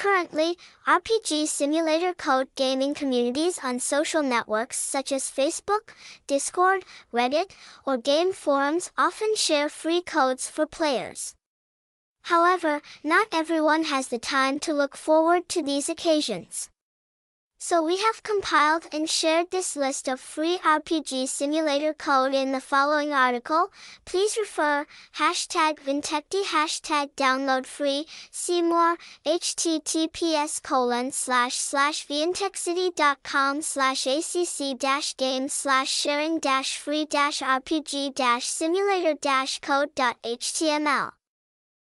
Currently, RPG simulator code gaming communities on social networks such as Facebook, Discord, Reddit, or game forums often share free codes for players. However, not everyone has the time to look forward to these occasions. So we have compiled and shared this list of free RPG simulator code in the following article. Please refer hashtag Vintechcity hashtag download free. See more https colon slash slash vintechcity.com slash acc dash game slash sharing dash free dash RPG dash simulator dash code dot html.